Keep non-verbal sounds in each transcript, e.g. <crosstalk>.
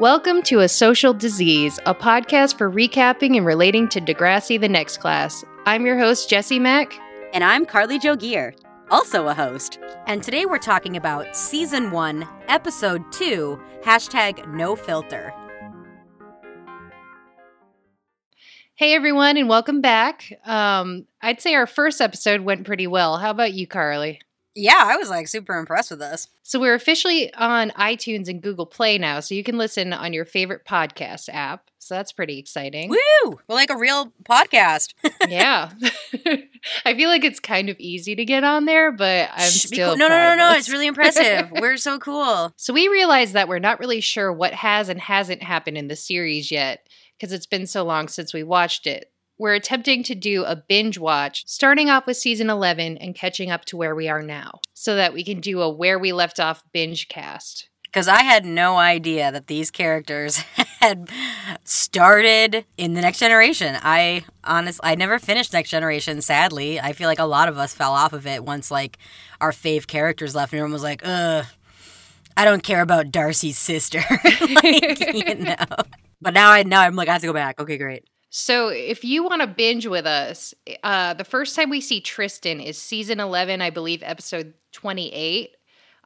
Welcome to A Social Disease, a podcast for recapping and relating to Degrassi the Next Class. I'm your host, Jesse Mack. And I'm Carly Jo Gear, also a host. And today we're talking about Season 1, Episode 2, hashtag no filter. Hey everyone, and welcome back. Um, I'd say our first episode went pretty well. How about you, Carly? Yeah, I was like super impressed with this. So we're officially on iTunes and Google Play now, so you can listen on your favorite podcast app. So that's pretty exciting. Woo! We're like a real podcast. <laughs> yeah. <laughs> I feel like it's kind of easy to get on there, but I'm Shh, still cool. No, no, no, no. proudless. It's really impressive. <laughs> we're so cool. So we realized that we're not really sure what has and hasn't happened in the series yet because it's been so long since we watched it. We're attempting to do a binge watch, starting off with season 11 and catching up to where we are now, so that we can do a where we left off binge cast. Because I had no idea that these characters <laughs> had started in the next generation. I honestly, I never finished Next Generation. Sadly, I feel like a lot of us fell off of it once like our fave characters left, and everyone was like, "Ugh, I don't care about Darcy's sister." <laughs> like, you <laughs> know. But now I now I'm like I have to go back. Okay, great. So if you want to binge with us, uh, the first time we see Tristan is season 11, I believe, episode 28.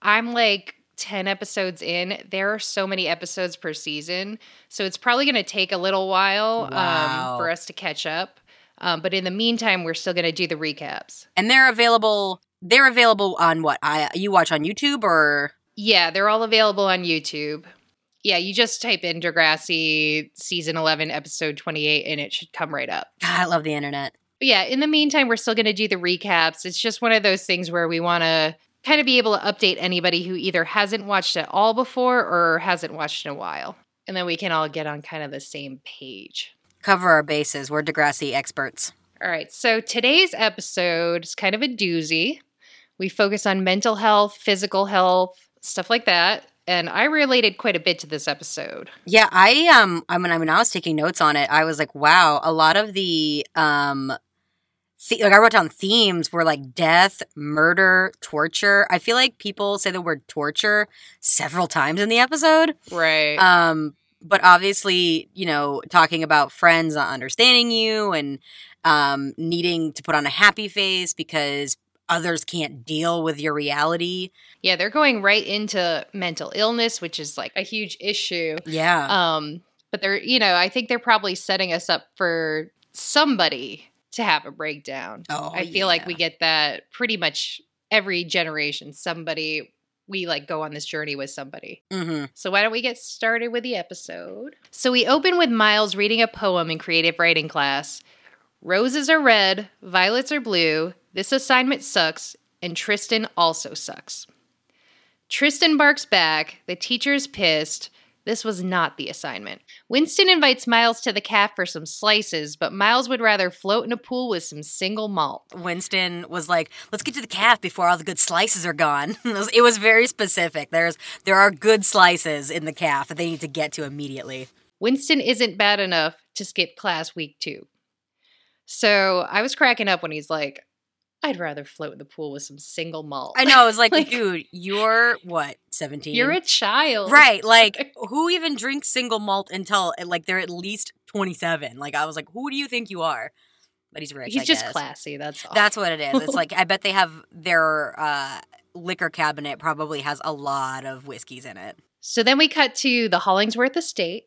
I'm like 10 episodes in. There are so many episodes per season. So it's probably going to take a little while Wow. um, for us to catch up. Um, but in the meantime, we're still going to do the recaps. And they're available. They're available on what I you watch on YouTube or Yeah, they're all available on YouTube. Yeah, you just type in Degrassi season 11, episode 28, and it should come right up. God, <sighs> I love the internet. But yeah, in the meantime, we're still going to do the recaps. It's just one of those things where we want to kind of be able to update anybody who either hasn't watched it all before or hasn't watched in a while. And then we can all get on kind of the same page. Cover our bases. We're Degrassi experts. All right, so today's episode is kind of a doozy. We focus on mental health, physical health, stuff like that. And I related quite a bit to this episode. Yeah, I um I mean I mean I was taking notes on it. I was like, wow, a lot of the um the- like I wrote down themes were like death, murder, torture. I feel like people say the word torture several times in the episode. Right. Um but obviously, you know, talking about friends not understanding you and um needing to put on a happy face because others can't deal with your reality. yeah, they're going right into mental illness, which is like a huge issue. Yeah. Um, but they're, you know, I think they're probably setting us up for somebody to have a breakdown. oh, I feel like we get that pretty much every generation. Somebody, we like go on this journey with somebody. Mhm. So why don't we get started with the episode? So we open with Miles reading a poem in creative writing class. Roses are red, violets are blue. This assignment sucks, and Tristan also sucks. Tristan barks back. The teacher is pissed. This was not the assignment. Winston invites Miles to the caf for some slices, but Miles would rather float in a pool with some single malt. Winston was like, "Let's get to the caf before all the good slices are gone." <laughs> it, was, it was very specific. There's there are good slices in the caf that they need to get to immediately. Winston isn't bad enough to skip class week two. So I was cracking up when he's like, I'd rather float in the pool with some single malt. I know. I was like, <laughs> Like- dude, you're what seventeen? You're a child. right. Like, <laughs> who even drinks single malt until like they're at least twenty seven? Like, I was like, who do you think you are? But he's rich. He's I just guess. classy. That's all. That's what it is. It's like <laughs> I bet they have their uh, liquor cabinet probably has a lot of whiskeys in it. so then we cut to the Hollingsworth estate.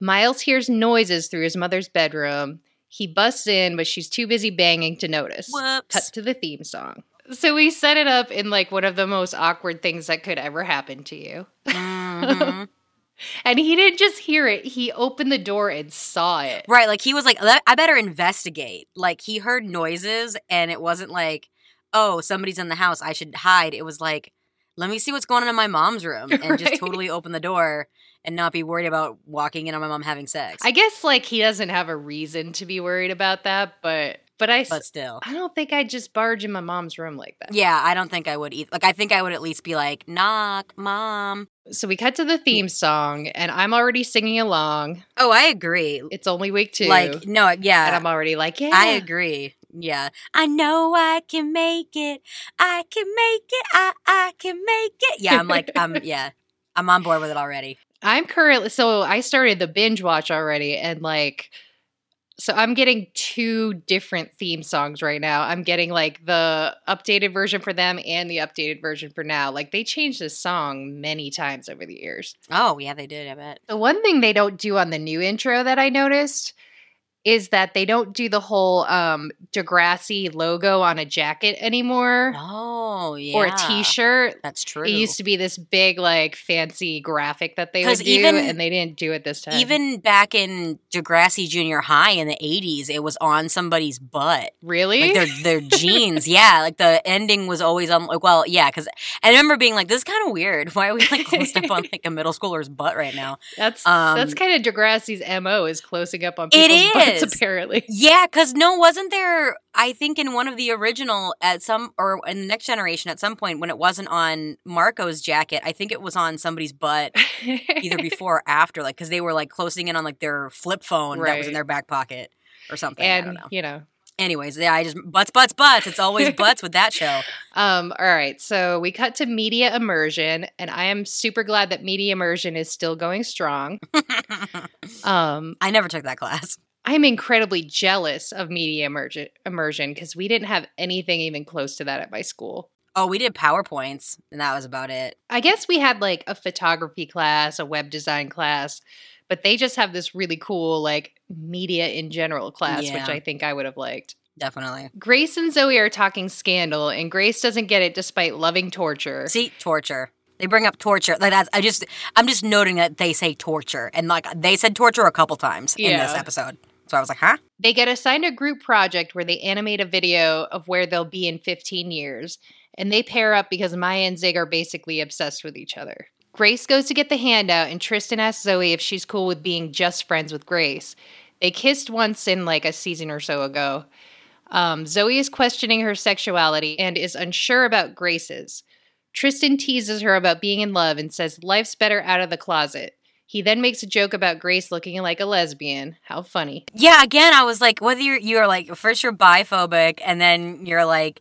Miles hears noises through his mother's bedroom. He busts in, but she's too busy banging to notice. Whoops. Cut to the theme song. So we set it up in like one of the most awkward things that could ever happen to you. Mhm. <laughs> And he didn't just hear it, he opened the door and saw it. Right, like he was like, I better investigate. Like he heard noises, and it wasn't like, oh, somebody's in the house. I should hide. It was like, let me see what's going on in my mom's room, <laughs> and just totally open the door and not be worried about walking in on my mom having sex. I guess like he doesn't have a reason to be worried about that, but but I but still, I don't think I'd just barge in my mom's room like that. yeah, I don't think I would either. Like I think I would at least be like, knock, mom. So we cut to the theme mm. song, and I'm already singing along. Oh, I agree. It's only week two, Like no, yeah, and I'm already like, yeah, I agree. Yeah. I know I can make it. I can make it. I I can make it. Yeah, I'm like I'm <laughs> yeah. I'm on board with it already. I'm currently so I started the binge watch already and like so I'm getting two different theme songs right now. I'm getting like the updated version for them and the updated version for now. Like they changed this song many times over the years. Oh, yeah, they did, I bet. The one thing they don't do on the new intro that I noticed is that they don't do the whole um Degrassi logo on a jacket anymore Oh, yeah. or a t-shirt. That's true. It used to be this big, like, fancy graphic that they would 'Cause do, even- and they didn't do it this time. Even back in Degrassi Junior High in the 80s, it was on somebody's butt. really, Like their their <laughs> jeans, yeah. Like the ending was always on. Like, well, yeah, because I remember being like, "This is kind of weird. Why are we like closed up on <laughs> like a middle schooler's butt right now?" that's um, that's kind of Degrassi's mo is closing up on It people's <laughs> butts. is. Apparently, <laughs> Yeah, because no, wasn't there? I think in one of the original at some or in the next generation at some point when it wasn't on Marco's jacket, I think it was on somebody's butt either <laughs> before or after, like because they were like closing in on like their flip phone that was in their back pocket or something. I don't and know. you know, Anyways, yeah, I just butts, butts, butts. It's always <laughs> butts with that show. um, all right. So we cut to media immersion, and I am super glad that media immersion is still going strong. Um, I never took that class. I'm incredibly jealous of media immersion immersion because we didn't have anything even close to that at my school. Oh, we did PowerPoints, and that was about it. I guess we had like a photography class, a web design class, but they just have this really cool like media in general class, which I think I would have liked. Definitely. Grace and Zoe are talking scandal, and Grace doesn't get it despite loving torture. See, torture. They bring up torture. Like that's. I just. I'm just noting that they say torture, and like they said torture a couple times in this episode. So I was like, huh? They get assigned a group project where they animate a video of where they'll be in 15 years, and they pair up because Maya and Zig are basically obsessed with each other. Grace goes to get the handout, and Tristan asks Zoe if she's cool with being just friends with Grace. They kissed once in like a season or so ago. Um, Zoe is questioning her sexuality and is unsure about Grace's. Tristan teases her about being in love and says life's better out of the closet. He then makes a joke about Grace looking like a lesbian. How funny. Yeah. Again, I was like, whether you're you're like first you're biphobic, and then you're like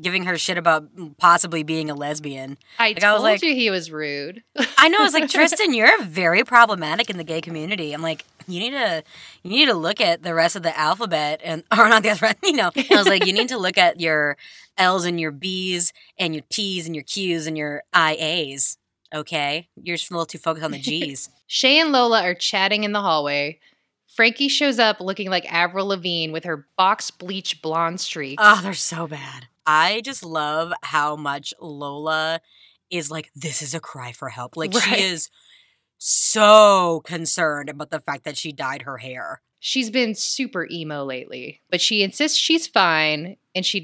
giving her shit about possibly being a lesbian. I Like, I was told like- you he was rude. I know. It's like <laughs> Tristan, you're very problematic in the gay community. I'm like, you need to, you need to look at the rest of the alphabet, and <laughs> or not the rest. You know, I was like, you need to look at your L's and your B's and your T's and your Q's and your IAs. Okay, you're just a little too focused on the <laughs> G's. Shay and Lola are chatting in the hallway. Frankie shows up looking like Avril Lavigne with her box bleach blonde streaks. oh, they're so bad. I just love how much Lola is like, this is a cry for help. Like Right. she is so concerned about the fact that she dyed her hair. She's been super emo lately, but she insists she's fine and she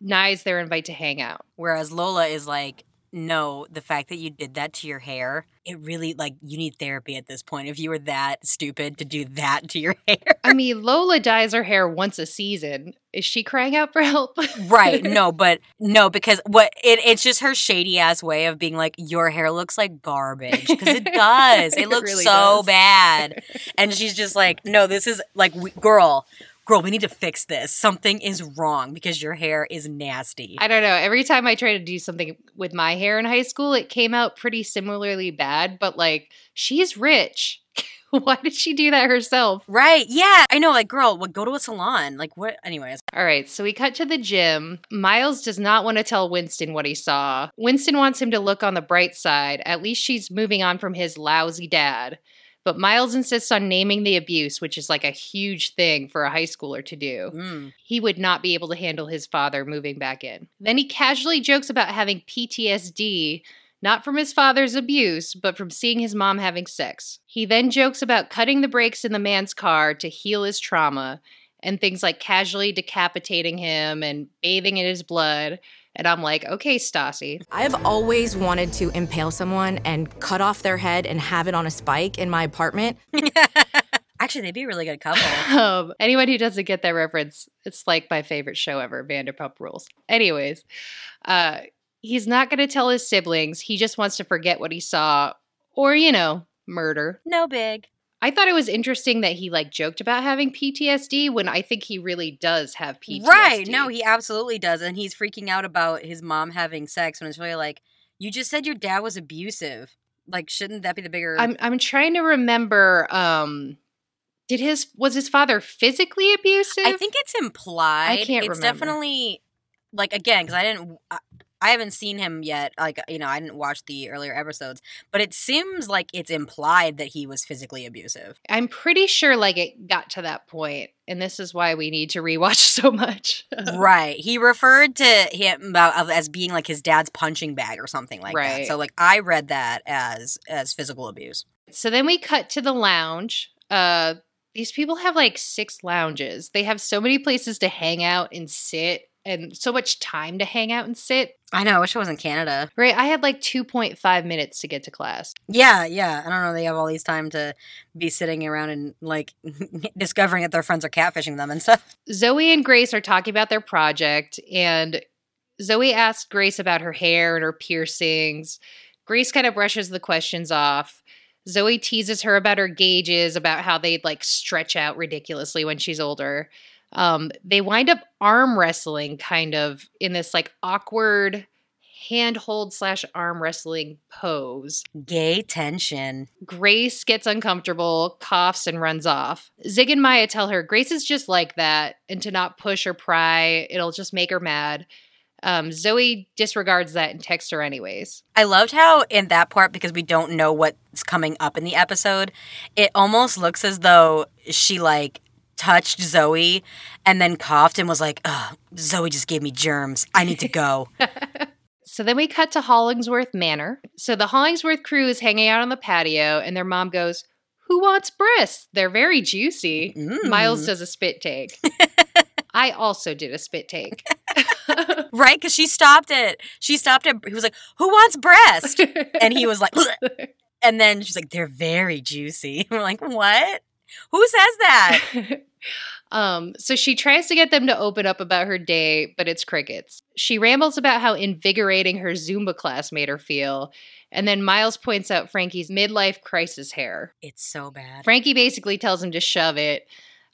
denies their invite to hang out. Whereas Lola is like, no, the fact that you did that to your hair, it really like you need therapy at this point. If you were that stupid to do that to your <laughs> hair. I mean, Lola dyes her hair once a season. Is she crying out for help? right. <laughs> No, but no, because what it, it's just her shady ass way of being like, your hair looks like garbage. Because it <laughs> does. It It looks really so does. bad. And she's just like, no, this is like, we, girl, girl, we need to fix this. Something is wrong because your hair is nasty. I don't know. Every time I try to do something with my hair in high school, it came out pretty similarly bad, but like, she's rich. <laughs> Why did she do that herself? right. Yeah. I know. Like, girl, what, go to a salon. Like, what? Anyways. All right, so we cut to the gym. Miles does not want to tell Winston what he saw. Winston wants him to look on the bright side. At least she's moving on from his lousy dad. But Miles insists on naming the abuse, which is like a huge thing for a high schooler to do. Mm. He would not be able to handle his father moving back in. Then he casually jokes about having PTSD, not from his father's abuse, but from seeing his mom having sex. He then jokes about cutting the brakes in the man's car to heal his trauma and things like casually decapitating him and bathing in his blood. And I'm like, okay, Stassi. I've always wanted to impale someone and cut off their head and have it on a spike in my apartment. <laughs> Actually, they'd be a really good couple. Um, anyone who doesn't get that reference, it's like my favorite show ever, Vanderpump Rules. Anyways, uh, he's not going to tell his siblings. He just wants to forget what he saw, or you know, murder. no big. I thought it was interesting that he like joked about having PTSD when I think he really does have PTSD. Right. No, he absolutely does. And he's freaking out about his mom having sex when it's really like, you just said your dad was abusive. Like, shouldn't that be the bigger? I'm I'm trying to remember. Um, did his was his father physically abusive? I think it's implied. I can't remember. It's remember. definitely like again because I didn't. I, haven't seen him yet. Like you know, I didn't watch the earlier episodes, but it seems like it's implied that he was physically abusive. I'm pretty sure like it got to that point, and this is why we need to rewatch <laughs> so much. right. He referred to him about as being like his dad's punching bag or something like that. Right. So like I read that as as physical abuse. So then we cut to the lounge. Uh these people have like six lounges. They have so many places to hang out and sit and so much time to hang out and sit. I know. I wish I was in Canada. Right? I had like 2.5 minutes to get to class. Yeah, yeah. I don't know. They have all these time to be sitting around and like <laughs> discovering that their friends are catfishing them and stuff. Zoe and Grace are talking about their project and Zoe asks Grace about her hair and her piercings. Grace kind of brushes the questions off. Zoe teases her about her gauges, about how they'd like stretch out ridiculously when she's older. Um, they wind up arm wrestling kind of in this like awkward handhold slash arm wrestling pose. Gay tension. Grace gets uncomfortable, coughs, and runs off. Zig and Maya tell her Grace is just like that and to not push or pry, it'll just make her mad. Um, Zoe disregards that and texts her anyways. I loved how in that part because we don't know what's coming up in the episode, it almost looks as though she like touched Zoe and then coughed and was like, "Ugh, Zoe just gave me germs. I need to go." <laughs> So then we cut to Hollingsworth Manor. So the Hollingsworth crew is hanging out on the patio, and their mom goes, Who wants breasts? They're very juicy. Mm. Miles does a spit take. <laughs> I also did a spit take. <laughs> right? Because she stopped it. She stopped it. He was like, "Who wants breast?" And he was like, "Ugh." and then she's like, "They're very juicy." We're like, "What? Who says that?" <laughs> um, so she tries to get them to open up about her day, but it's crickets. She rambles about how invigorating her Zumba class made her feel. And then Miles points out Frankie's midlife crisis hair. It's so bad. Frankie basically tells him to shove it.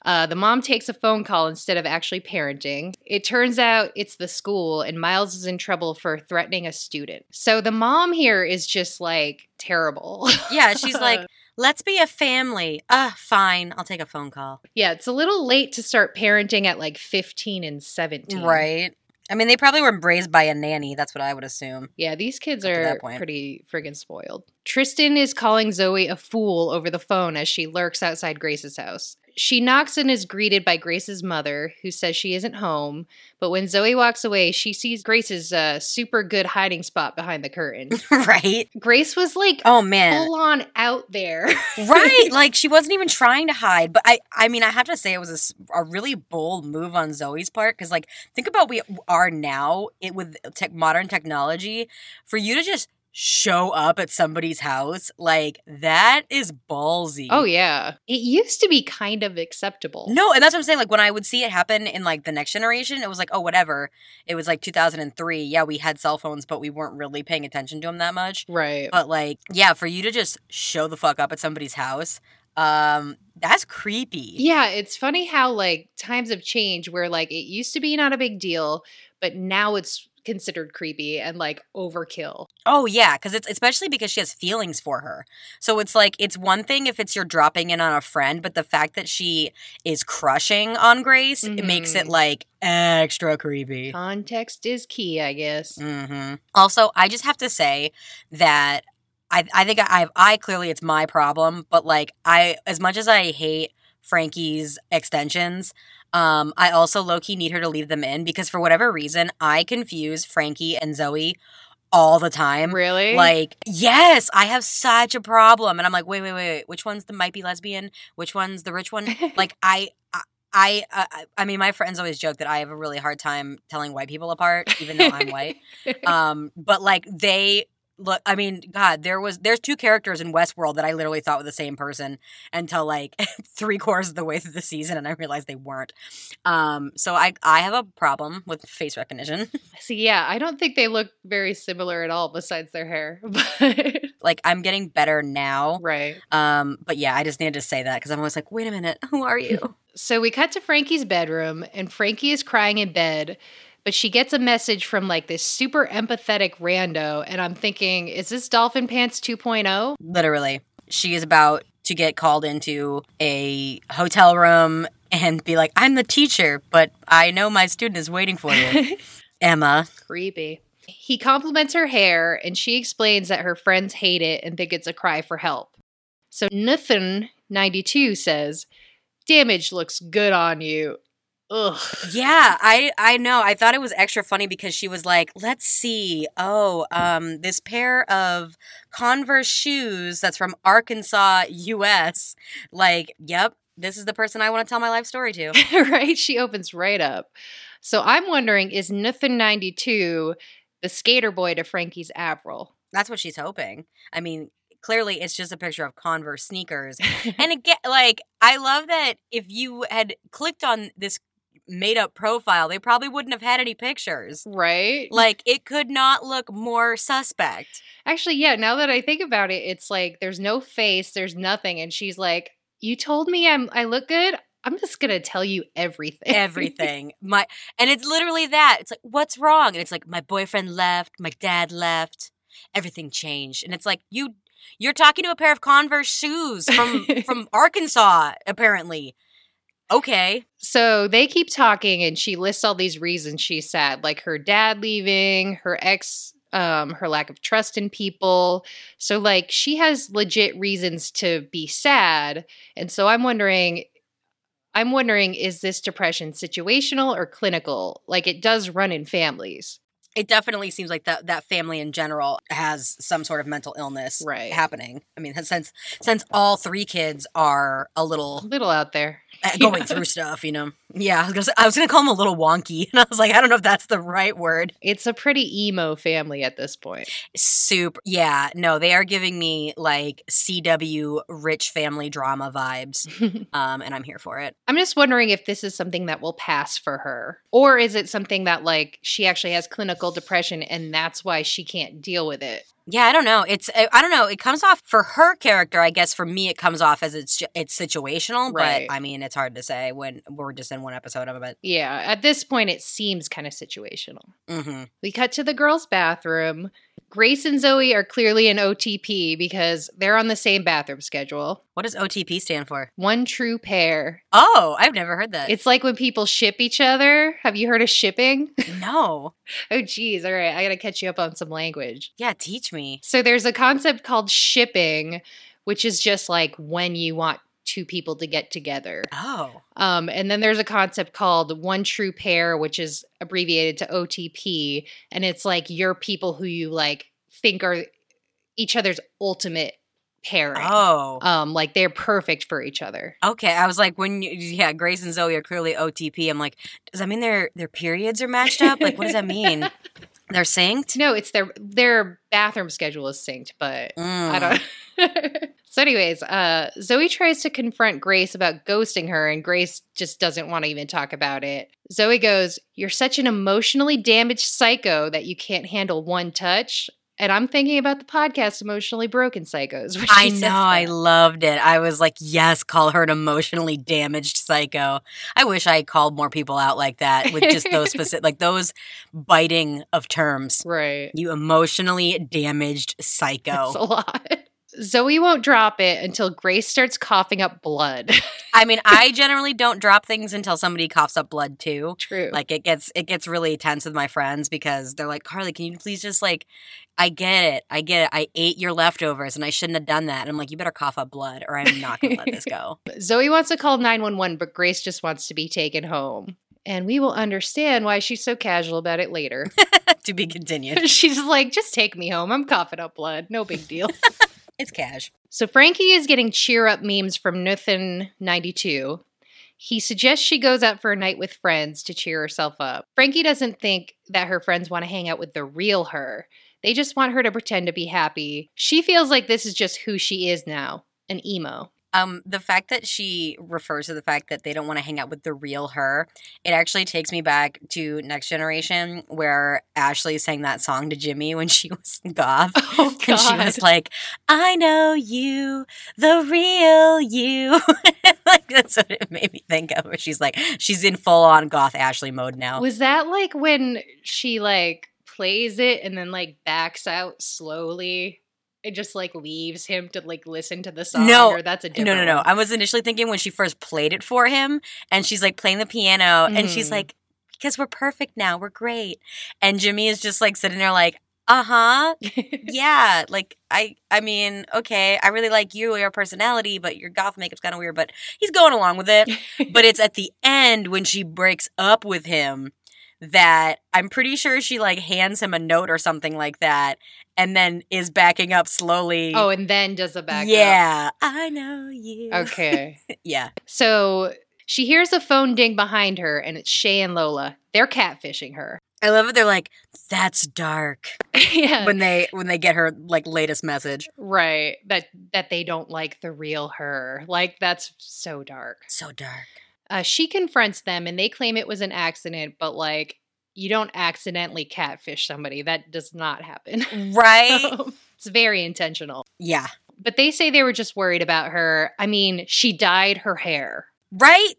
Uh, the mom takes a phone call instead of actually parenting. It turns out it's the school, and Miles is in trouble for threatening a student. So the mom here is just like terrible. Yeah, she's like, <laughs> "Let's be a family." Ah, fine. I'll take a phone call. yeah, it's a little late to start parenting at like 15 and 17. Right. I mean, they probably were raised by a nanny. That's what I would assume. Yeah, these kids are pretty friggin' spoiled. Tristan is calling Zoe a fool over the phone as she lurks outside Grace's house. She knocks and is greeted by Grace's mother, who says she isn't home. But when Zoe walks away, she sees Grace's uh, super good hiding spot behind the curtain. <laughs> right. Grace was like Oh man. full on out there. right <laughs> like she wasn't even trying to hide but i i mean i have to say it was a really bold move on zoe's part because like think about we are now it with tech modern technology for you to just show up at somebody's house like that is ballsy oh, yeah. It used to be kind of acceptable. no and that's what i'm saying like when i would see it happen in like the next generation it was like oh whatever it was like 2003 yeah we had cell phones but we weren't really paying attention to them that much Right. but like, yeah, for you to just show the fuck up at somebody's house, um, that's creepy. Yeah, it's funny how like times have changed where like it used to be not a big deal, but now it's considered creepy and like overkill. Oh yeah, because it's especially because she has feelings for her. So it's like it's one thing if it's you're dropping in on a friend, but the fact that she is crushing on Grace, it makes it Mhm. like extra creepy. Context is key, I guess. Mm-hmm. Also, I just have to say that I I think I I clearly it's my problem, but like I as much as I hate Frankie's extensions, um, I also low key need her to leave them in because for whatever reason I confuse Frankie and Zoe all the time. Really? Like, yes, I have such a problem. And I'm like, wait, wait, wait, wait. Which one's the might be lesbian? Which one's the rich one? <laughs> like, I, I, I, I, I mean, my friends always joke that I have a really hard time telling white people apart, even though I'm white. <laughs> Um, but like they look, I mean, God, there was there's two characters in Westworld that I literally thought were the same person until like <laughs> three quarters of the way through the season, and I realized they weren't. Um, so I I have a problem with face recognition. <laughs> See, yeah, I don't think they look very similar at all besides their hair. <laughs> But like I'm getting better now. right. Um, but yeah, I just needed to say that because I'm always like, wait a minute, who are you? So we cut to Frankie's bedroom, and Frankie is crying in bed. But she gets a message from like this super empathetic rando. And I'm thinking, is this Dolphin Pants oh? 2.0? Literally. She is about to get called into a hotel room and be like, I'm the teacher, but I know my student is waiting for you. <laughs> Emma. Creepy. He compliments her hair and she explains that her friends hate it and think it's a cry for help. So Nathan, 92, says, Damage looks good on you. Ugh. Yeah, I I know. I thought it was extra funny because she was like, "Let's see. Oh, um this pair of Converse shoes that's from Arkansas, US." Like, yep, this is the person I want to tell my life story to. <laughs> right? She opens right up. So I'm wondering, is Nathan 92 the skater boy to Frankie's Avril? That's what she's hoping. I mean, clearly it's just a picture of Converse sneakers. <laughs> and again, like I love that if you had clicked on this made up profile, they probably wouldn't have had any pictures. Right? Like it could not look more suspect. Actually, yeah, now that I think about it, it's like there's no face, there's nothing. And she's like, You told me I'm I look good. I'm just gonna tell you everything. <laughs> Everything. my and it's literally that. It's like, what's wrong? And it's like my boyfriend left, my dad left, everything changed. And it's like, you you're talking to a pair of Converse shoes from <laughs> from Arkansas, apparently. Okay. So they keep talking, and she lists all these reasons she's sad, like her dad leaving, her ex, um, her lack of trust in people. So, like, she has legit reasons to be sad. And so I'm wondering. I'm wondering, is this depression situational or clinical? Like it does run in families. It definitely seems like that that family in general has some sort of mental illness Right. happening. I mean, since since all three kids are a little A little out there. uh, going <laughs> through stuff, you know. Yeah, I was, gonna say, I was gonna call him a little wonky, <laughs> and I was like, I don't know if that's the right word. It's a pretty emo family at this point. Super. Yeah, no, they are giving me like CW rich family drama vibes, <laughs> um, and I'm here for it. I'm just wondering if this is something that will pass for her. Or is it something that, like, she actually has clinical depression and that's why she can't deal with it? Yeah, I don't know. It's I I don't know. It comes off for her character. I guess for me, it comes off as it's it's situational. Right. But I mean, it's hard to say when we're just in one episode of it. Yeah, at this point, it seems kind of situational. hmm We cut to the girls' bathroom. Grace and Zoe are clearly an OTP because they're on the same bathroom schedule. What does OTP stand for? One true pair. Oh, I've never heard that. It's like when people ship each other. Have you heard of shipping? <laughs> no. oh, geez. All right. I got to catch you up on some language. Yeah, teach me. So there's a concept called shipping, which is just like when you want two people to get together. Oh. Um, and then there's a concept called one true pair, which is abbreviated to OTP, and it's like your people who you like think are each other's ultimate pairing. Oh. Um, like they're perfect for each other. Okay, I was like, when you, yeah, Grace and Zoe are clearly OTP. I'm like, does that mean their their periods are matched up? Like, what does that mean? <laughs> They're synced. No, it's their their bathroom schedule is synced, but Mm. I don't. <laughs> so, anyways, uh, Zoe tries to confront Grace about ghosting her, and Grace just doesn't want to even talk about it. Zoe goes, "You're such an emotionally damaged psycho that you can't handle one touch." And I'm thinking about the podcast "Emotionally Broken Psychos." <laughs> I know, I loved it. I was like, yes, call her an emotionally damaged psycho. I wish I called more people out like that with just those <laughs> specific, like those biting of terms. right. You emotionally damaged psycho. a lot. Zoe won't drop it until Grace starts coughing up blood. <laughs> I mean, I generally don't drop things until somebody coughs up blood too. True. Like it gets it gets really tense with my friends because they're like, Carly, can you please just like I get it. I get it. I ate your leftovers and I shouldn't have done that. And I'm like, you better cough up blood or I'm not gonna let this go. <laughs> Zoe wants to call 911, but Grace just wants to be taken home. And we will understand why she's so casual about it later. <laughs> to be continued. she's like, just take me home. I'm coughing up blood. No big deal. It's cash. so Frankie is getting cheer up memes from Nathan92. He suggests she goes out for a night with friends to cheer herself up. Frankie doesn't think that her friends want to hang out with the real her. They just want her to pretend to be happy. She feels like this is just who she is now an emo. Um, the fact that she refers to the fact that they don't want to hang out with the real her, it actually takes me back to Next Generation, where Ashley sang that song to Jimmy when she <laughs> was goth. Oh And she was like, I know you, the real you. <laughs> like, that's what it made me think of. Where she's like, she's in full on goth Ashley mode now. Was that like when she like plays it and then like backs out slowly? It just like leaves him to like listen to the song. No. or that's a No, different no, no. one? I was initially thinking when she first played it for him and she's like playing the piano and she's Mhm. like, because we're perfect now. We're great. And Jimmy is just like sitting there like, uh huh. <laughs> yeah. Like, I, I mean, okay. I really like you, your personality, but your goth makeup's kind of weird, but he's going along with it. <laughs> but it's at the end when she breaks up with him that I'm pretty sure she like hands him a note or something like that and then is backing up slowly. oh, and then does a back. up. yeah. I know you. Okay. <laughs> Yeah. So she hears a phone ding behind her, and it's Shay and Lola. They're catfishing her. I love it. They're like, that's dark <laughs> yeah, when they when they get her like latest message. right. That that they don't like the real her. Like that's so dark. So dark. Uh, she confronts them, and they claim it was an accident. But like, you don't accidentally catfish somebody. That does not happen. <laughs> Right? it's very intentional. yeah. But they say they were just worried about her. I mean, she dyed her hair. Right?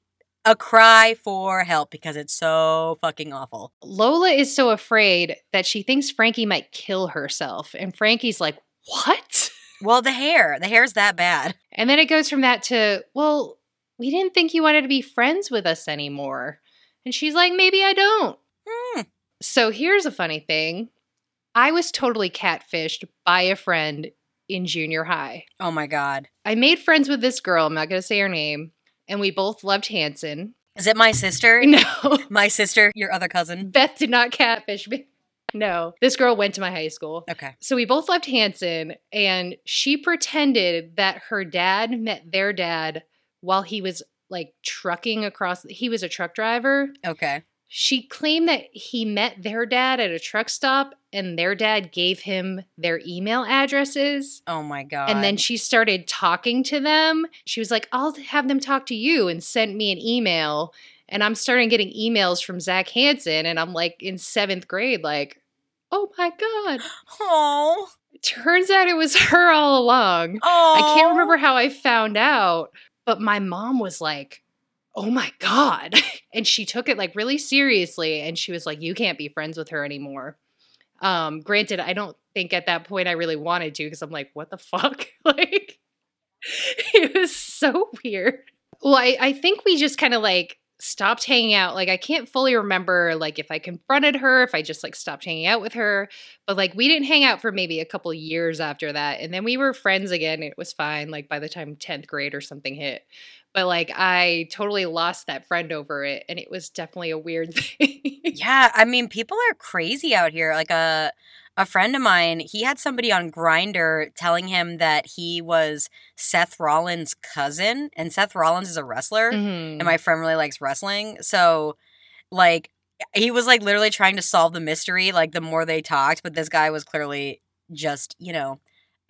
A cry for help because it's so fucking awful. Lola is so afraid that she thinks Frankie might kill herself. And Frankie's like, What? <laughs> Well, the hair. The hair's that bad. And then it goes from that to, Well, we didn't think you wanted to be friends with us anymore. And she's like, Maybe I don't. Hmm. So here's a funny thing I was totally catfished by a friend in junior high. Oh my god. I made friends with this girl, I'm not going to say her name, and we both loved Hanson. Is it my sister? <laughs> No, My sister, your other cousin. Beth did not catfish me. <laughs> No, this girl went to my high school. Okay. So we both loved Hanson, and she pretended that her dad met their dad while he was like trucking across. He was a truck driver. Okay. She claimed that he met their dad at a truck stop, and their dad gave him their email addresses. Oh my god. And then she started talking to them. She was like, I'll have them talk to you and sent me an email. And I'm starting getting emails from Zac Hanson. And I'm like in seventh grade, like, oh my God. Oh. Turns out it was her all along. Oh. I can't remember how I found out, but my mom was like, oh my God. <laughs> And she took it like really seriously. And she was like, you can't be friends with her anymore. Um, granted, I don't think at that point I really wanted to because I'm like, what the fuck? <laughs> like, <laughs> it was so weird. Well, I, I think we just kind of like stopped hanging out. Like, I can't fully remember like if I confronted her, if I just like stopped hanging out with her, but like we didn't hang out for maybe a couple years after that. And then we were friends again. It was fine, like by the time 10th grade or something hit. But like I totally lost that friend over it. And it was definitely a weird <laughs> thing. Yeah, I mean, people are crazy out here. Like a a friend of mine, he had somebody on Grindr telling him that he was Seth Rollins' cousin, and Seth Rollins is a wrestler, Mhm. and my friend really likes wrestling. So, like, he was like literally trying to solve the mystery. Like, the more they talked, but this guy was clearly just, you know,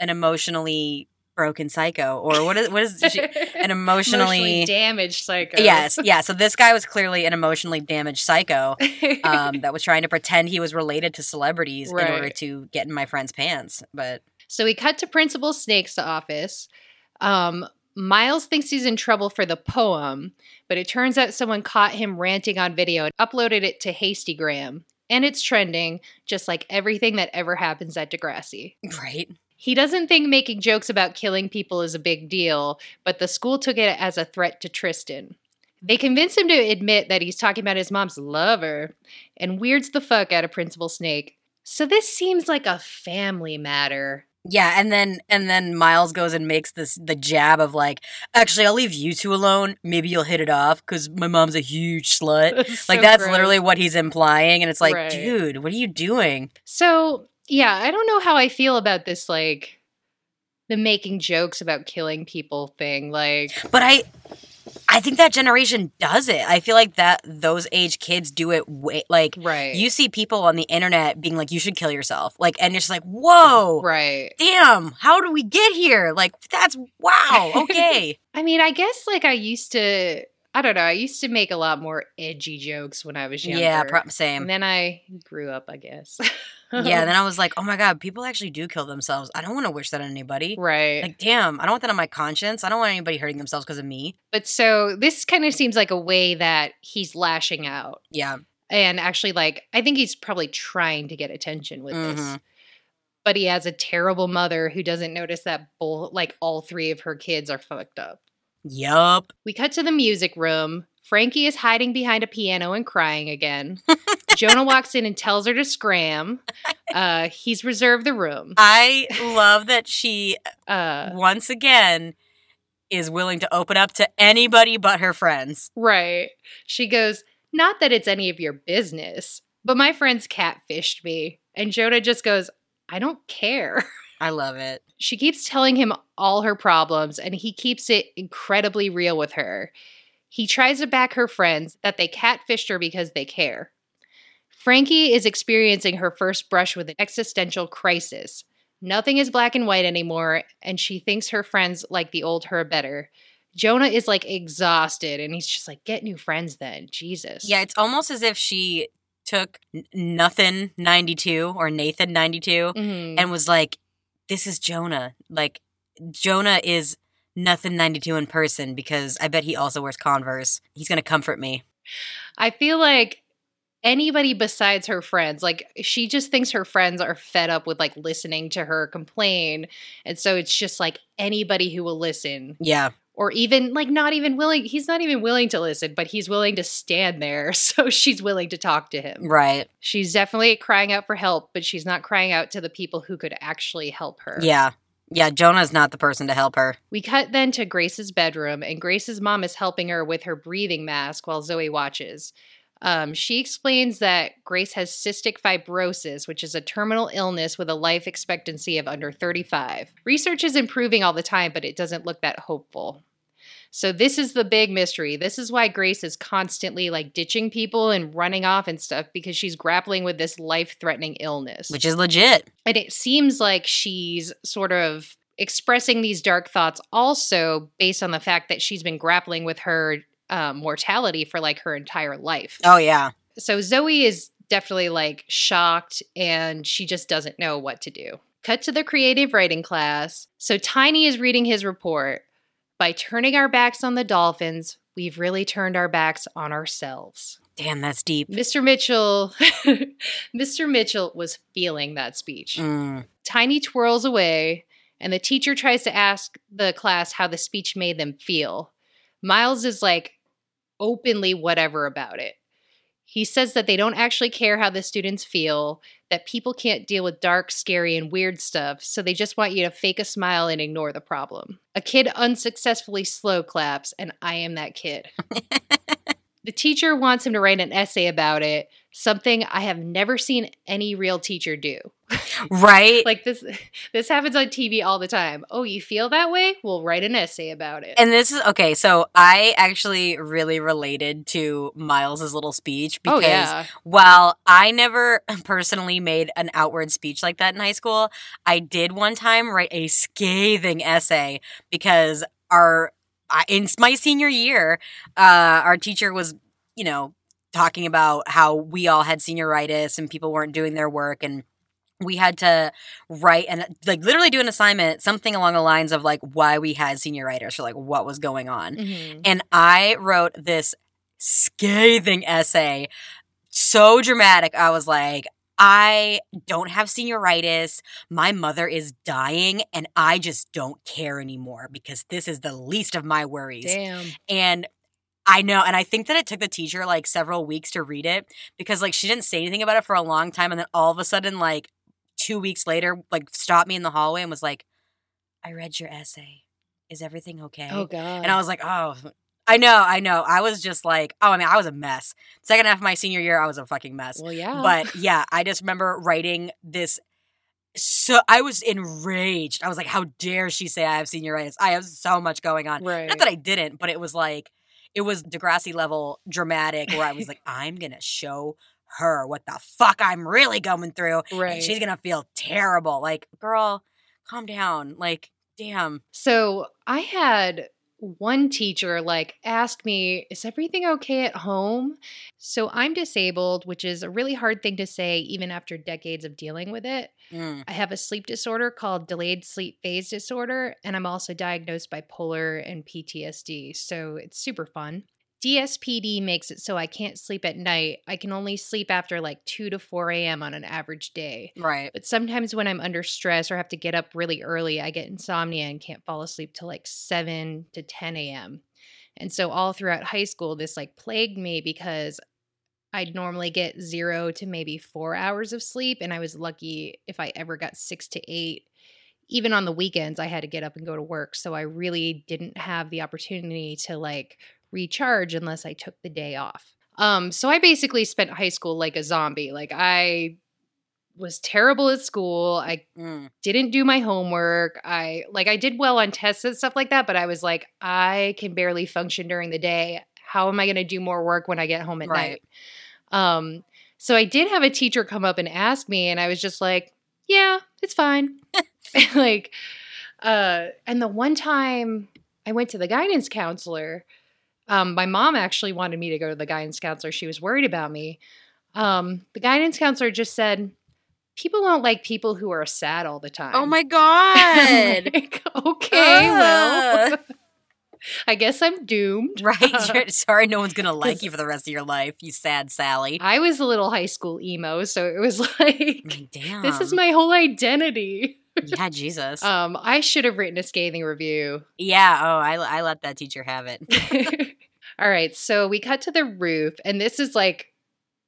an emotionally broken psycho, or what is what is she, <laughs> an emotionally. damaged psycho. Yes, yeah. So this guy was clearly an emotionally damaged psycho <laughs> um, that was trying to pretend he was related to celebrities in order to get in my friend's pants. But So we cut to Principal Snake's office. Um, Miles thinks he's in trouble for the poem, but it turns out someone caught him ranting on video and uploaded it to Hastygram. And it's trending, just like everything that ever happens at Degrassi. right, He doesn't think making jokes about killing people is a big deal, but the school took it as a threat to Tristan. They convince him to admit that he's talking about his mom's lover and weirds the fuck out of Principal Snake. So this seems like a family matter. yeah. And then and then Miles goes and makes this the jab of like, actually, I'll leave you two alone. Maybe you'll hit it off because my mom's a huge slut. <laughs> So like that's gross. literally what he's implying, and it's like, Right. dude, what are you doing? So, yeah, I don't know how I feel about this, like, the making jokes about killing people thing. Like, But I I think that generation does it. I feel like that those age kids do it way like Right. you see people on the internet being like, you should kill yourself. Like, and it's just like, whoa, Right. damn, how do we get here? Like, that's wow, okay. <laughs> I mean, I guess like I used to, I don't know, I used to make a lot more edgy jokes when I was younger. yeah, pro- same. And then I grew up, I guess. yeah, then I <laughs> was like, oh my God, people actually do kill themselves. I don't want to wish that on anybody. right. Like, damn, I don't want that on my conscience. I don't want anybody hurting themselves because of me. but so this kind of seems like a way that he's lashing out. Yeah. And actually, like, I think he's probably trying to get attention with this. Mhm. But he has a terrible mother who doesn't notice that both, like, all three of her kids are fucked up. Yup. We cut to the music room. Frankie is hiding behind a piano and crying again. <laughs> Jonah walks in and tells her to scram. Uh, he's reserved the room. I love that she Uh, once again is willing to open up to anybody but her friends. right. She goes, Not that it's any of your business, but my friends catfished me. And Jonah just goes, I don't care. I love it. She keeps telling him all her problems, and he keeps it incredibly real with her. He tries to back her friends that they catfished her because they care. Frankie is experiencing her first brush with an existential crisis. Nothing is black and white anymore, and she thinks her friends like the old her better. Jonah is like exhausted, and he's just like, get new friends then. Jesus. Yeah, it's almost as if she took Nothing 92 or Nathan 92 Mhm. and was like, this is Jonah. Like, Jonah is Nothing 92 in person because I bet he also wears Converse. He's going to comfort me. I feel like anybody besides her friends, like she just thinks her friends are fed up with like listening to her complain. And so it's just like anybody who will listen Yeah. Or even like not even willing, he's not even willing to listen, but he's willing to stand there. <laughs> So she's willing to talk to him. Right. She's definitely crying out for help, but she's not crying out to the people who could actually help her. Yeah. Yeah, Jonah's not the person to help her. We cut then to Grace's bedroom, and Grace's mom is helping her with her breathing mask while Zoe watches. Um, she explains that Grace has cystic fibrosis, which is a terminal illness with a life expectancy of under 35. Research is improving all the time, but it doesn't look that hopeful. So this is the big mystery. This is why Grace is constantly like ditching people and running off and stuff because she's grappling with this life-threatening illness. Which is legit. And it seems like she's sort of expressing these dark thoughts also based on the fact that she's been grappling with her um, mortality for like her entire life. Oh, yeah. So Zoe is definitely like shocked and she just doesn't know what to do. Cut to the creative writing class. So Tiny is reading his report. By turning our backs on the dolphins, we've really turned our backs on ourselves. Damn, that's deep. Mr. Mitchell, <laughs> Mr. Mitchell was feeling that speech. Mm. Tiny twirls away, and the teacher tries to ask the class how the speech made them feel. Miles is like openly whatever about it. He says that they don't actually care how the students feel, that people can't deal with dark, scary, and weird stuff, so they just want you to fake a smile and ignore the problem. A kid unsuccessfully slow claps, and I am that kid. <laughs> the teacher wants him to write an essay about it, something I have never seen any real teacher do. Right? <laughs> Like this this happens on TV all the time. Oh, you feel that way? We'll write an essay about it. and this is okay. So I actually really related to Miles's little speech because oh yeah. while I never <laughs> personally made an outward speech like that in high school, I did one time write a scathing essay because our in my senior year, uh, our teacher was, you know, talking about how we all had senioritis and people weren't doing their work and we had to write and like literally do an assignment something along the lines of like why we had senioritis or like what was going on Mhm. and I wrote this scathing essay, so dramatic. I was like, I don't have senioritis. My mother is dying, and I just don't care anymore because this is the least of my worries. Damn. And I know, and I think that it took the teacher like several weeks to read it because like she didn't say anything about it for a long time, and then all of a sudden, like two weeks later, like stopped me in the hallway and was like, "I read your essay. Is everything okay?" Oh god. And I was like, oh, I know, I know. I was just like, oh, I mean, I was a mess. Second half of my senior year, I was a fucking mess. well, yeah. But yeah, I just remember writing this. So I was enraged. I was like, how dare she say I have senioritis? I have so much going on. right. Not that I didn't, but it was like, it was Degrassi level dramatic where I was <laughs> like, I'm gonna show her what the fuck I'm really going through. Right. And she's gonna feel terrible. Like, girl, calm down. Like, damn. So I had one teacher like asked me, "Is everything okay at home?" So I'm disabled, which is a really hard thing to say even after decades of dealing with it. Mm. I have a sleep disorder called delayed sleep phase disorder, and I'm also diagnosed bipolar and PTSD. So it's super fun. DSPD makes it so I can't sleep at night. I can only sleep after like 2 to 4 a.m. on an average day. Right. But sometimes when I'm under stress or have to get up really early, I get insomnia and can't fall asleep till like 7 to 10 a.m. And so all throughout high school, this like plagued me because I'd normally get zero to maybe four hours of sleep. And I was lucky if I ever got six to eight. Even on the weekends, I had to get up and go to work. So I really didn't have the opportunity to like recharge unless I took the day off. Um, so I basically spent high school like a zombie. Like I was terrible at school. I Mm. didn't do my homework. I like I did well on tests and stuff like that, but I was like, I can barely function during the day. How am I going to do more work when I get home at Right. night? Um, so I did have a teacher come up and ask me, and I was just like, yeah, it's fine. <laughs> like, uh, and the one time I went to the guidance counselor, um, my mom actually wanted me to go to the guidance counselor. She was worried about me. Um, the guidance counselor just said, people don't like people who are sad all the time. Oh my <laughs> god. like, okay, well, Ah. <laughs> I guess I'm doomed. right. <laughs> Sorry, no one's gonna like you for the rest of your life, you sad Sally. I was a little high school emo, so it was like, Like, Damn. this is my whole identity. Yeah, Jesus. Um, I should have written a scathing review. yeah. Oh, I, I let that teacher have it. <laughs> <laughs> All right, so we cut to the roof, and this is like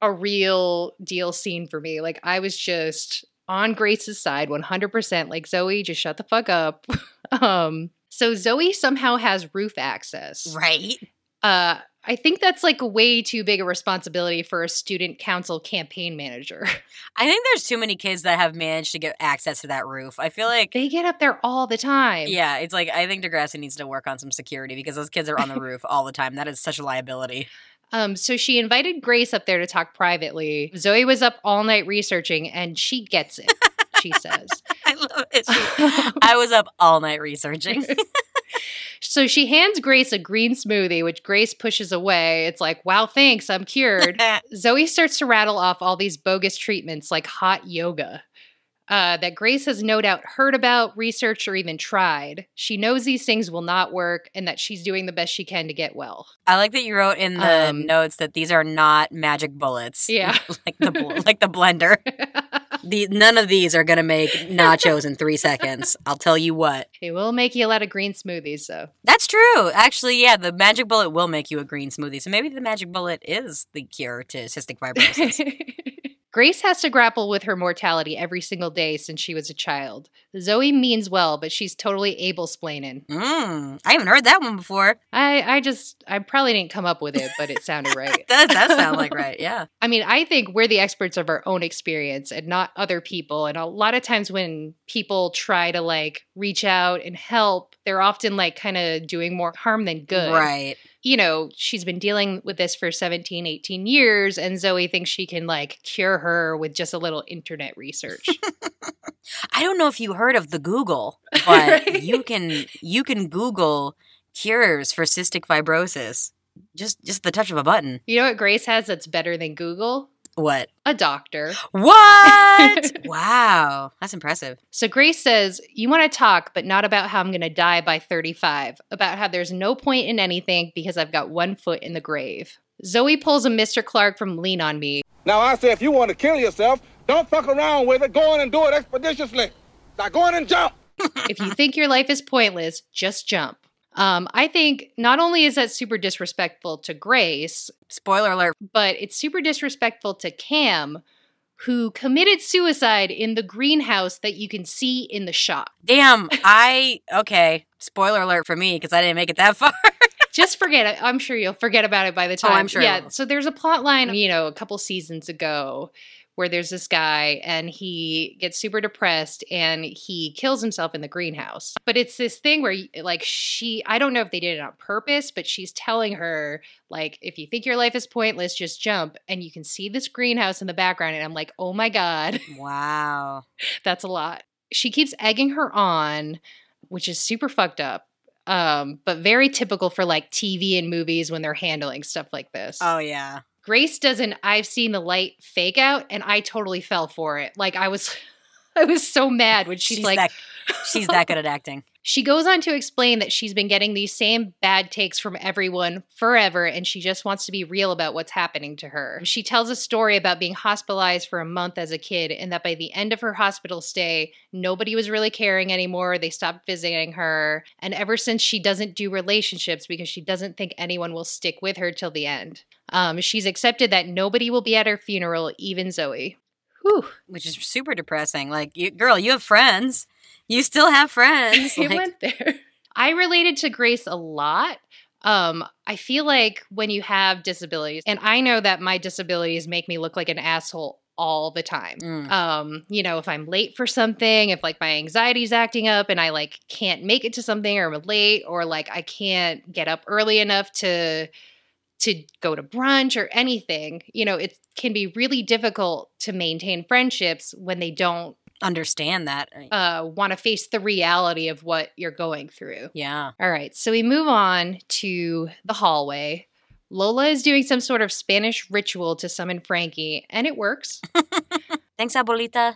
a real deal scene for me. Like, I was just on Grace's side 100%. Like, Zoe, just shut the fuck up. <laughs> um, so Zoe somehow has roof access. right. Uh, I think that's like way too big a responsibility for a student council campaign manager. <laughs> I think there's too many kids that have managed to get access to that roof. I feel like. they get up there all the time. Yeah, it's like I think Degrassi needs to work on some security because those kids are on the <laughs> roof all the time. That is such a liability. Um, so she invited Grace up there to talk privately. Zoe was up all night researching, and she gets it. She says. <laughs> I love it. She- I was up all night researching. So she hands Grace a green smoothie, which Grace pushes away. It's like, wow, thanks, I'm cured. <laughs> Zoe starts to rattle off all these bogus treatments like hot yoga uh, that Grace has no doubt heard about, researched, or even tried. She knows these things will not work and that she's doing the best she can to get well. I like that you wrote in the Um, notes that these are not magic bullets. Yeah. <laughs> like the bl- <laughs> like the blender. <laughs> The, none of these are gonna make nachos in three seconds. I'll tell you what. it will make you a lot of green smoothies, so. That's true. Actually, yeah, the magic bullet will make you a green smoothie. So maybe the magic bullet is the cure to cystic fibrosis. Grace has to grapple with her mortality every single day since she was a child. Zoe means well, but she's totally able splaining. mm, I haven't heard that one before. I, I just, I probably didn't come up with it, but it sounded <laughs> right. That does sound like <laughs> right. Yeah. I mean, I think we're the experts of our own experience and not other people. And a lot of times when people try to like reach out and help, they're often like kind of doing more harm than good. Right. You know, she's been dealing with this for 17, 18 years, and Zoe thinks she can like cure her with just a little internet research. <laughs> I don't know if you heard of the Google, <laughs> but Right. you can you can Google cures for cystic fibrosis. Just just the touch of a button. you know what Grace has that's better than Google? What? A doctor. What? <laughs> wow. That's impressive. So Grace says, You want to talk, but not about how I'm going to die by 35, about how there's no point in anything because I've got one foot in the grave. Zoe pulls a Mr. Clark from Lean on Me. Now I say if you want to kill yourself, don't fuck around with it. Go in and do it expeditiously. Now go in and jump. If you think your life is pointless, just jump. Um, I think not only is that super disrespectful to Grace, Spoiler alert. but it's super disrespectful to Cam, who committed suicide in the greenhouse that you can see in the shot. Damn, I okay. Spoiler alert for me because I didn't make it that <laughs> far. just forget it. I'm sure you'll forget about it by the Oh, time. I'm sure Yeah. So there's a plot line, you know, a couple seasons ago where there's this guy and he gets super depressed and he kills himself in the greenhouse. But it's this thing where, like, she, I don't know if they did it on purpose, but she's telling her, like, if you think your life is pointless, just jump. And you can see this greenhouse in the background. And I'm like, oh my God, <laughs> Wow. that's a lot. She keeps egging her on, which is super fucked up. Um, but very typical for like TV and movies when they're handling stuff like this. Oh yeah. Grace does an I've seen the light fake out and I totally fell for it. Like I was <laughs> I was so mad when she's, like that, she's that good at acting. <laughs> she goes on to explain that she's been getting these same bad takes from everyone forever and she just wants to be real about what's happening to her. She tells a story about being hospitalized for a month as a kid and that by the end of her hospital stay, nobody was really caring anymore. They stopped visiting her. And ever since she doesn't do relationships because she doesn't think anyone will stick with her till the end. Um, she's accepted that nobody will be at her funeral, even Zoe. Whew. Which is super depressing. Like, you, girl, you have friends. You still have friends. <laughs> it Like, went there. I related to Grace a lot. Um, I feel like when you have disabilities, and I know that my disabilities make me look like an asshole all the time. Mm. Um, you know, if I'm late for something, if like my anxiety's acting up and I like can't make it to something or I'm late or like I can't get up early enough to to go to brunch or anything, you know, it can be really difficult to maintain friendships when they don't understand that. uh, want to face the reality of what you're going through. yeah. All right, so we move on to the hallway. Lola is doing some sort of Spanish ritual to summon Frankie, and it works. <laughs> Thanks, Abuelita.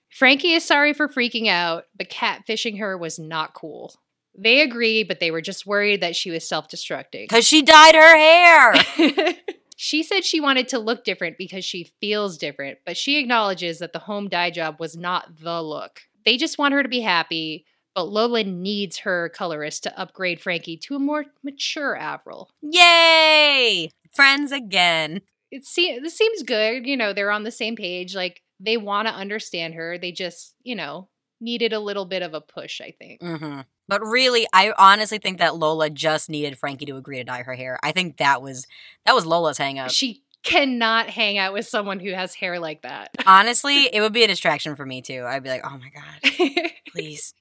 <laughs> Frankie is sorry for freaking out, but catfishing her was not cool. They agree, but they were just worried that she was self destructing. Because she dyed her hair. <laughs> she said she wanted to look different because she feels different, but she acknowledges that the home dye job was not the look. They just want her to be happy, but Lola needs her colorist to upgrade Frankie to a more mature Avril. Yay! Friends again. It se- this seems good. You know, they're on the same page. Like, they want to understand her. They just, you know, needed a little bit of a push, I think. hmm But really, I honestly think that Lola just needed Frankie to agree to dye her hair. I think that was that was Lola's hang up. She cannot hang out with someone who has hair like that. <laughs> Honestly, it would be a distraction for me too. I'd be like, oh my god, <laughs> please.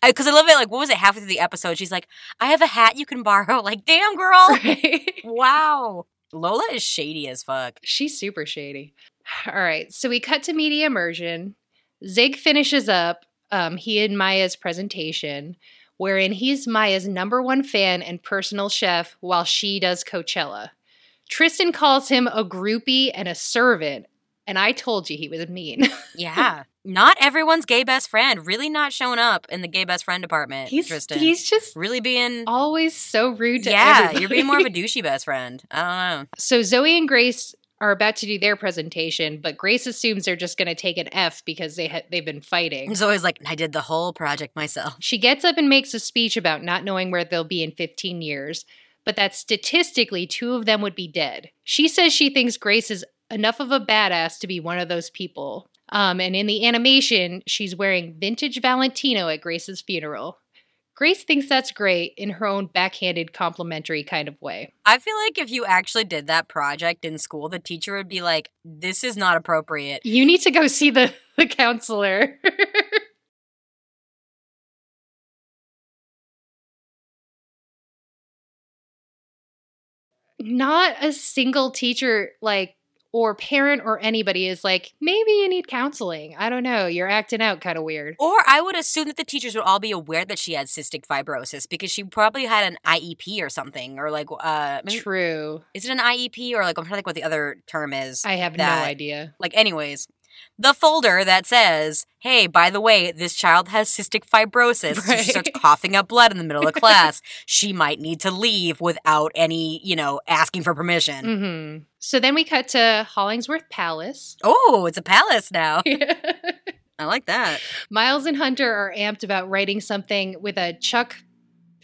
Because I love it. Like, what was it? Halfway through the episode, she's like, "I have a hat you can borrow." <laughs> Like, damn, girl, Right? wow. Lola is shady as fuck. She's super shady. All right, so we cut to media immersion. Zig finishes up um, he and Maya's presentation, wherein he's Maya's number one fan and personal chef while she does Coachella. Tristan calls him a groupie and a servant, and I told you he was mean. <laughs> Yeah, not everyone's gay best friend. Really not showing up in the gay best friend department. he's Tristan. he's just really being. always so rude to Yeah, everybody. you're being more of a douchey best friend. I don't know. So Zoe and Grace are about to do their presentation, but Grace assumes they're just going to take an F because they ha- they've been fighting. I'm always like, I did the whole project myself. She gets up and makes a speech about not knowing where they'll be in 15 years, but that statistically two of them would be dead. She says she thinks Grace is enough of a badass to be one of those people. Um, and in the animation, she's wearing vintage Valentino at Grace's funeral. Grace thinks that's great in her own backhanded complimentary kind of way. I feel like if you actually did that project in school, the teacher would be like, this is not appropriate. You need to go see the, <laughs> the counselor. <laughs> Not a single teacher, like, or parent or anybody is like, maybe you need counseling. I don't know. You're acting out kind of weird. Or I would assume that the teachers would all be aware that she had cystic fibrosis because she probably had an IEP or something, or like, uh, maybe, True. is it an IEP or like I'm trying to think what the other term is. I have that- no idea. Like, anyways, the folder that says, "Hey, by the way, this child has cystic fibrosis." So she starts coughing up blood in the middle of <laughs> class. she might need to leave without any, you know, asking for permission. hmm So then we cut to Hollingsworth Palace. Oh, it's a palace now. <laughs> I like that. Miles and Hunter are amped about writing something with a Chuck.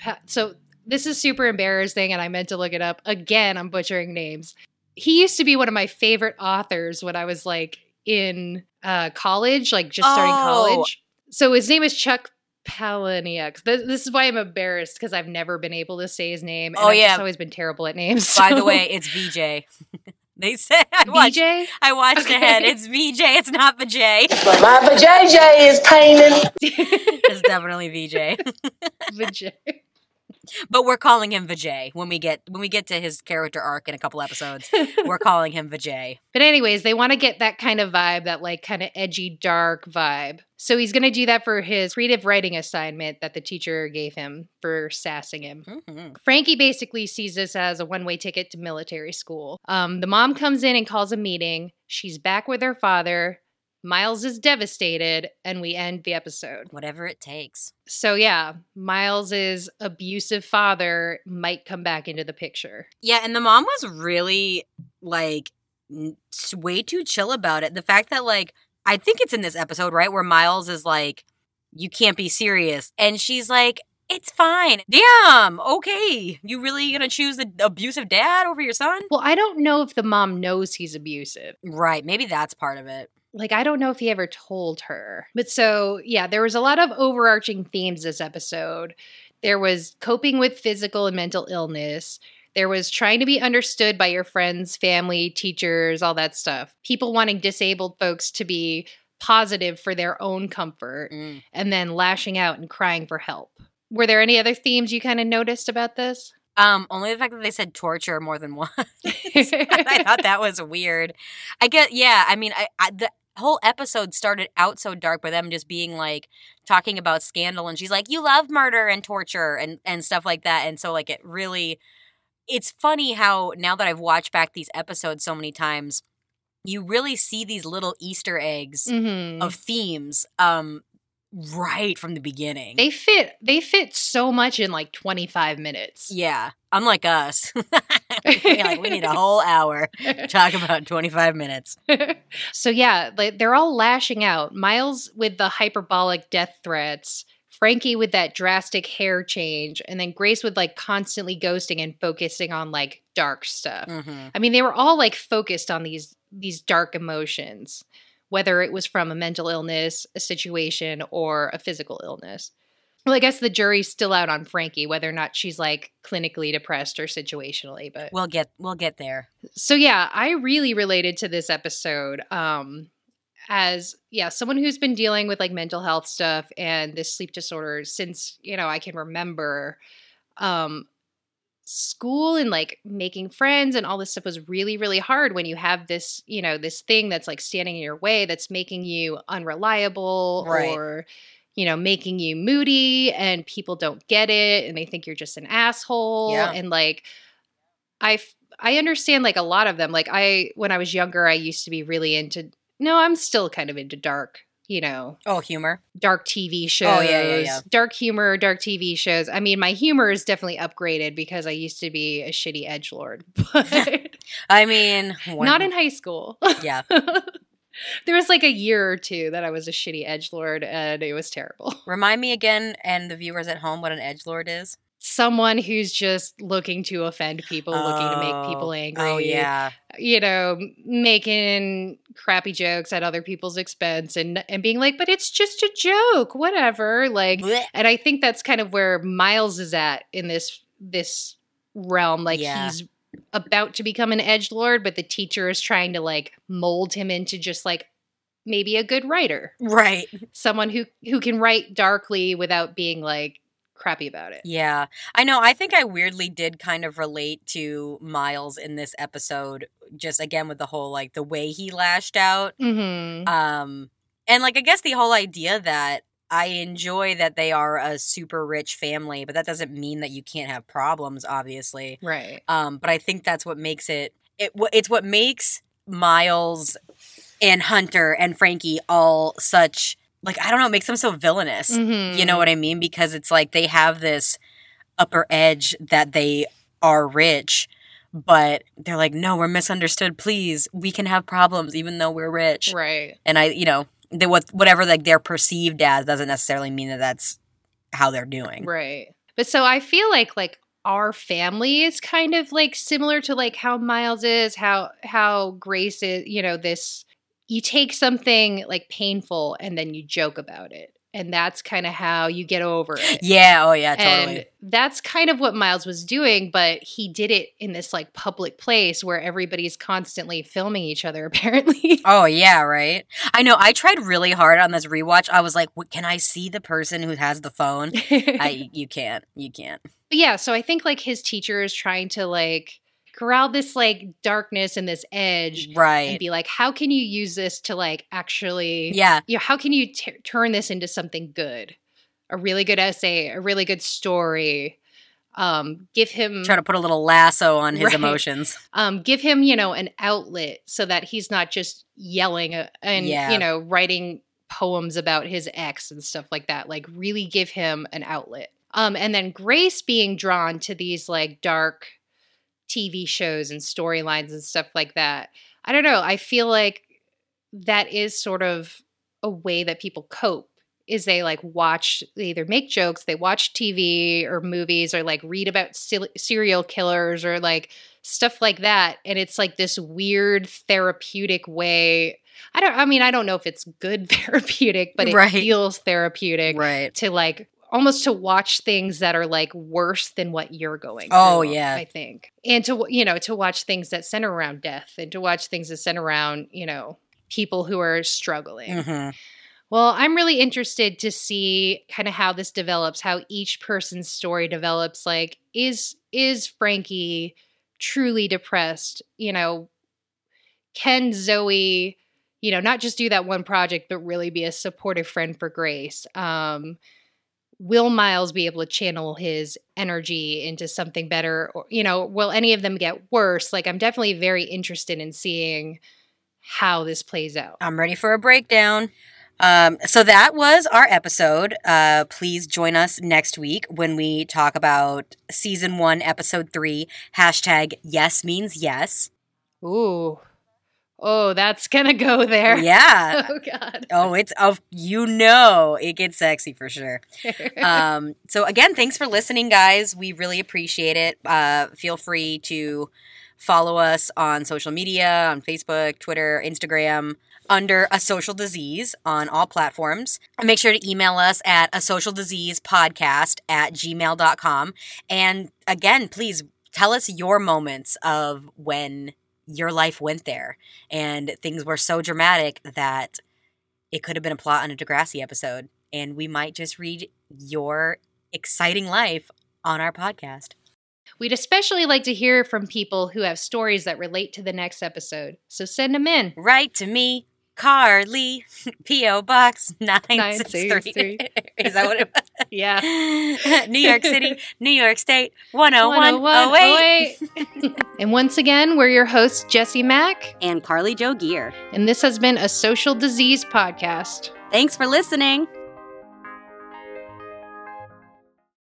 Pa- so this is super embarrassing, and I meant to look it up. Again, I'm butchering names. He used to be one of my favorite authors when I was like in uh, college, like just starting Oh. college. So his name is Chuck Palahniuk. This, this is why I'm embarrassed because I've never been able to say his name. And Oh, I've yeah. just always been terrible at names. By the way, it's VJ. <laughs> They said I watched. VJ? I watched Okay. ahead. It's VJ. It's not VJ. My vajayjay is painting. <laughs> It's definitely VJ. VJ. But we're calling him Vijay when we get when we get to his character arc in a couple episodes. we're <laughs> calling him Vijay. But anyways, they want to get that kind of vibe, that like kind of edgy, dark vibe. So he's going to do that for his creative writing assignment that the teacher gave him for sassing him. Mhm. Frankie basically sees this as a one-way ticket to military school. Um, the mom comes in and calls a meeting. She's back with her father. Miles is devastated, and we end the episode. Whatever it takes. So yeah, Miles's abusive father might come back into the picture. Yeah, and the mom was really like way too chill about it. The fact that like I think it's in this episode, right, where Miles is like, "You can't be serious," and she's like, "It's fine." Damn. Okay, you really gonna choose the abusive dad over your son? Well, I don't know if the mom knows he's abusive. Right. Maybe that's part of it. Like I don't know if he ever told her. But so, yeah, there was a lot of overarching themes this episode. There was coping with physical and mental illness. There was trying to be understood by your friends, family, teachers, all that stuff. People wanting disabled folks to be positive for their own comfort Mm. and then lashing out and crying for help. Were there any other themes you kind of noticed about this? Um, only the fact that they said torture more than <laughs> once. I thought that was weird. I get, yeah. I mean, I, I the whole episode started out so dark by them just being like talking about scandal, and she's like, "You love murder and torture and and stuff like that," and so like it really, it's funny how now that I've watched back these episodes so many times, you really see these little Easter eggs Mhm. of themes, um, right from the beginning. They fit they fit so much in like 25 minutes. yeah, unlike us, <laughs> like we need a <laughs> whole hour to talk about twenty five minutes. <laughs> so yeah, like they're all lashing out. Miles with the hyperbolic death threats, Frankie with that drastic hair change, and then Grace with like constantly ghosting and focusing on like dark stuff. hmm I mean, they were all like focused on these these dark emotions, whether it was from a mental illness, a situation, or a physical illness. Well, I guess the jury's still out on Frankie, whether or not she's like clinically depressed or situationally, but We'll get we'll get there. so yeah, I really related to this episode um as yeah, someone who's been dealing with like mental health stuff and this sleep disorder since, you know, I can remember um school and like making friends and all this stuff was really really hard when you have this, you know, this thing that's like standing in your way that's making you unreliable Right. or you know, making you moody and people don't get it and they think you're just an asshole Yeah. and like I I understand like a lot of them. Like I when I was younger, I used to be really into no, I'm still kind of into dark, you know, Oh, humor. dark TV shows. Oh, yeah, yeah, yeah. Dark humor, dark TV shows. I mean, my humor is definitely upgraded because I used to be a shitty edge lord, <laughs> but <laughs> I mean, not in high school. yeah. <laughs> there was like a year or two that I was a shitty edge lord and it was terrible. Remind me again, and the viewers at home, what an edge lord is. Someone who's just looking to offend people, looking to make people oh, oh, angry. Oh yeah. you know, making crappy jokes at other people's expense and and being like, but it's just a joke, whatever. Like, Blech. and I think that's kind of where Miles is at in this this realm. Like Yeah. he's about to become an edge lord, but the teacher is trying to like mold him into just like maybe a good writer, Right. someone who who can write darkly without being like crappy about it. Yeah. I know. I think I weirdly did kind of relate to Miles in this episode, just again with the whole like the way he lashed out. Mm-hmm. Um, and like I guess the whole idea that I enjoy that they are a super rich family, but that doesn't mean that you can't have problems, obviously. Right. Um, but I think that's what makes it. It it's what makes Miles and Hunter and Frankie all such like I don't know, it makes them so villainous. Mhm. You know what I mean? Because it's like they have this upper edge that they are rich, but they're like, no, we're misunderstood. Please, we can have problems even though we're rich. Right. And I, you know, they what whatever like they're perceived as doesn't necessarily mean that that's how they're doing. Right. But so I feel like like our family is kind of like similar to like how Miles is, how how Grace is, you know, this you take something like painful and then you joke about it. and that's kind of how you get over it. Yeah. Oh, yeah. Totally. And that's kind of what Miles was doing, but he did it in this like public place where everybody's constantly filming each other, <laughs> apparently. Oh yeah, right. I know. I tried really hard on this rewatch. I was like, "Can I see the person who has the phone?" <laughs> I you can't. You can't. But yeah, so I think like his teacher is trying to like corral this like darkness and this edge right? and be like, how can you use this to like actually, Yeah. you know, how can you t- turn this into something good? A really good essay, a really good story. Um, give him Try to put a little lasso on his Right. emotions. um, give him, you know, an outlet so that he's not just yelling uh, and, Yeah. you know, writing poems about his ex and stuff like that. Like, really give him an outlet. Um, and then Grace being drawn to these like dark TV shows and storylines and stuff like that. I don't know. I feel like that is sort of a way that people cope is they like watch they either make jokes they watch tv or movies or like read about serial killers or like stuff like that and it's like this weird therapeutic way i don't i mean i don't know if it's good <laughs> therapeutic but it Right. feels therapeutic Right. to like almost to watch things that are like worse than what you're going Oh, through, yeah. i think and to you know to watch things that center around death and to watch things that center around you know people who are struggling hmm well, I'm really interested to see kind of how this develops, how each person's story develops. Like, is is Frankie truly depressed? You know, can Zoe, you know, not just do that one project, but really be a supportive friend for Grace? Um, will Miles be able to channel his energy into something better? Or, you know, will any of them get worse? Like, I'm definitely very interested in seeing how this plays out. I'm ready for a breakdown. Um, so that was our episode. Uh, please join us next week when we talk about season one, episode three. Hashtag yes means yes. Ooh. Oh, that's gonna go there. Yeah. <laughs> Oh God. Oh, it's oh, you know it gets sexy for sure. <laughs> um, so again, thanks for listening, guys. We really appreciate it. Uh, feel free to follow us on social media on Facebook, Twitter, Instagram under a social disease on all platforms. Make sure to email us at a social disease podcast at gmail.com. And again, please tell us your moments of when your life went there and things were so dramatic that it could have been a plot on a Degrassi episode. And we might just read your exciting life on our podcast. We'd especially like to hear from people who have stories that relate to the next episode. So send them in. Write to me, Carly, <laughs> P.O. Box 963. 963. <laughs> Is that what it was? <laughs> Yeah. New York City, New York State, 10108. 10108. and once again, we're your hosts, Jesse Mack, And Carly Joe Gear. and this has been a social disease podcast. Thanks for listening.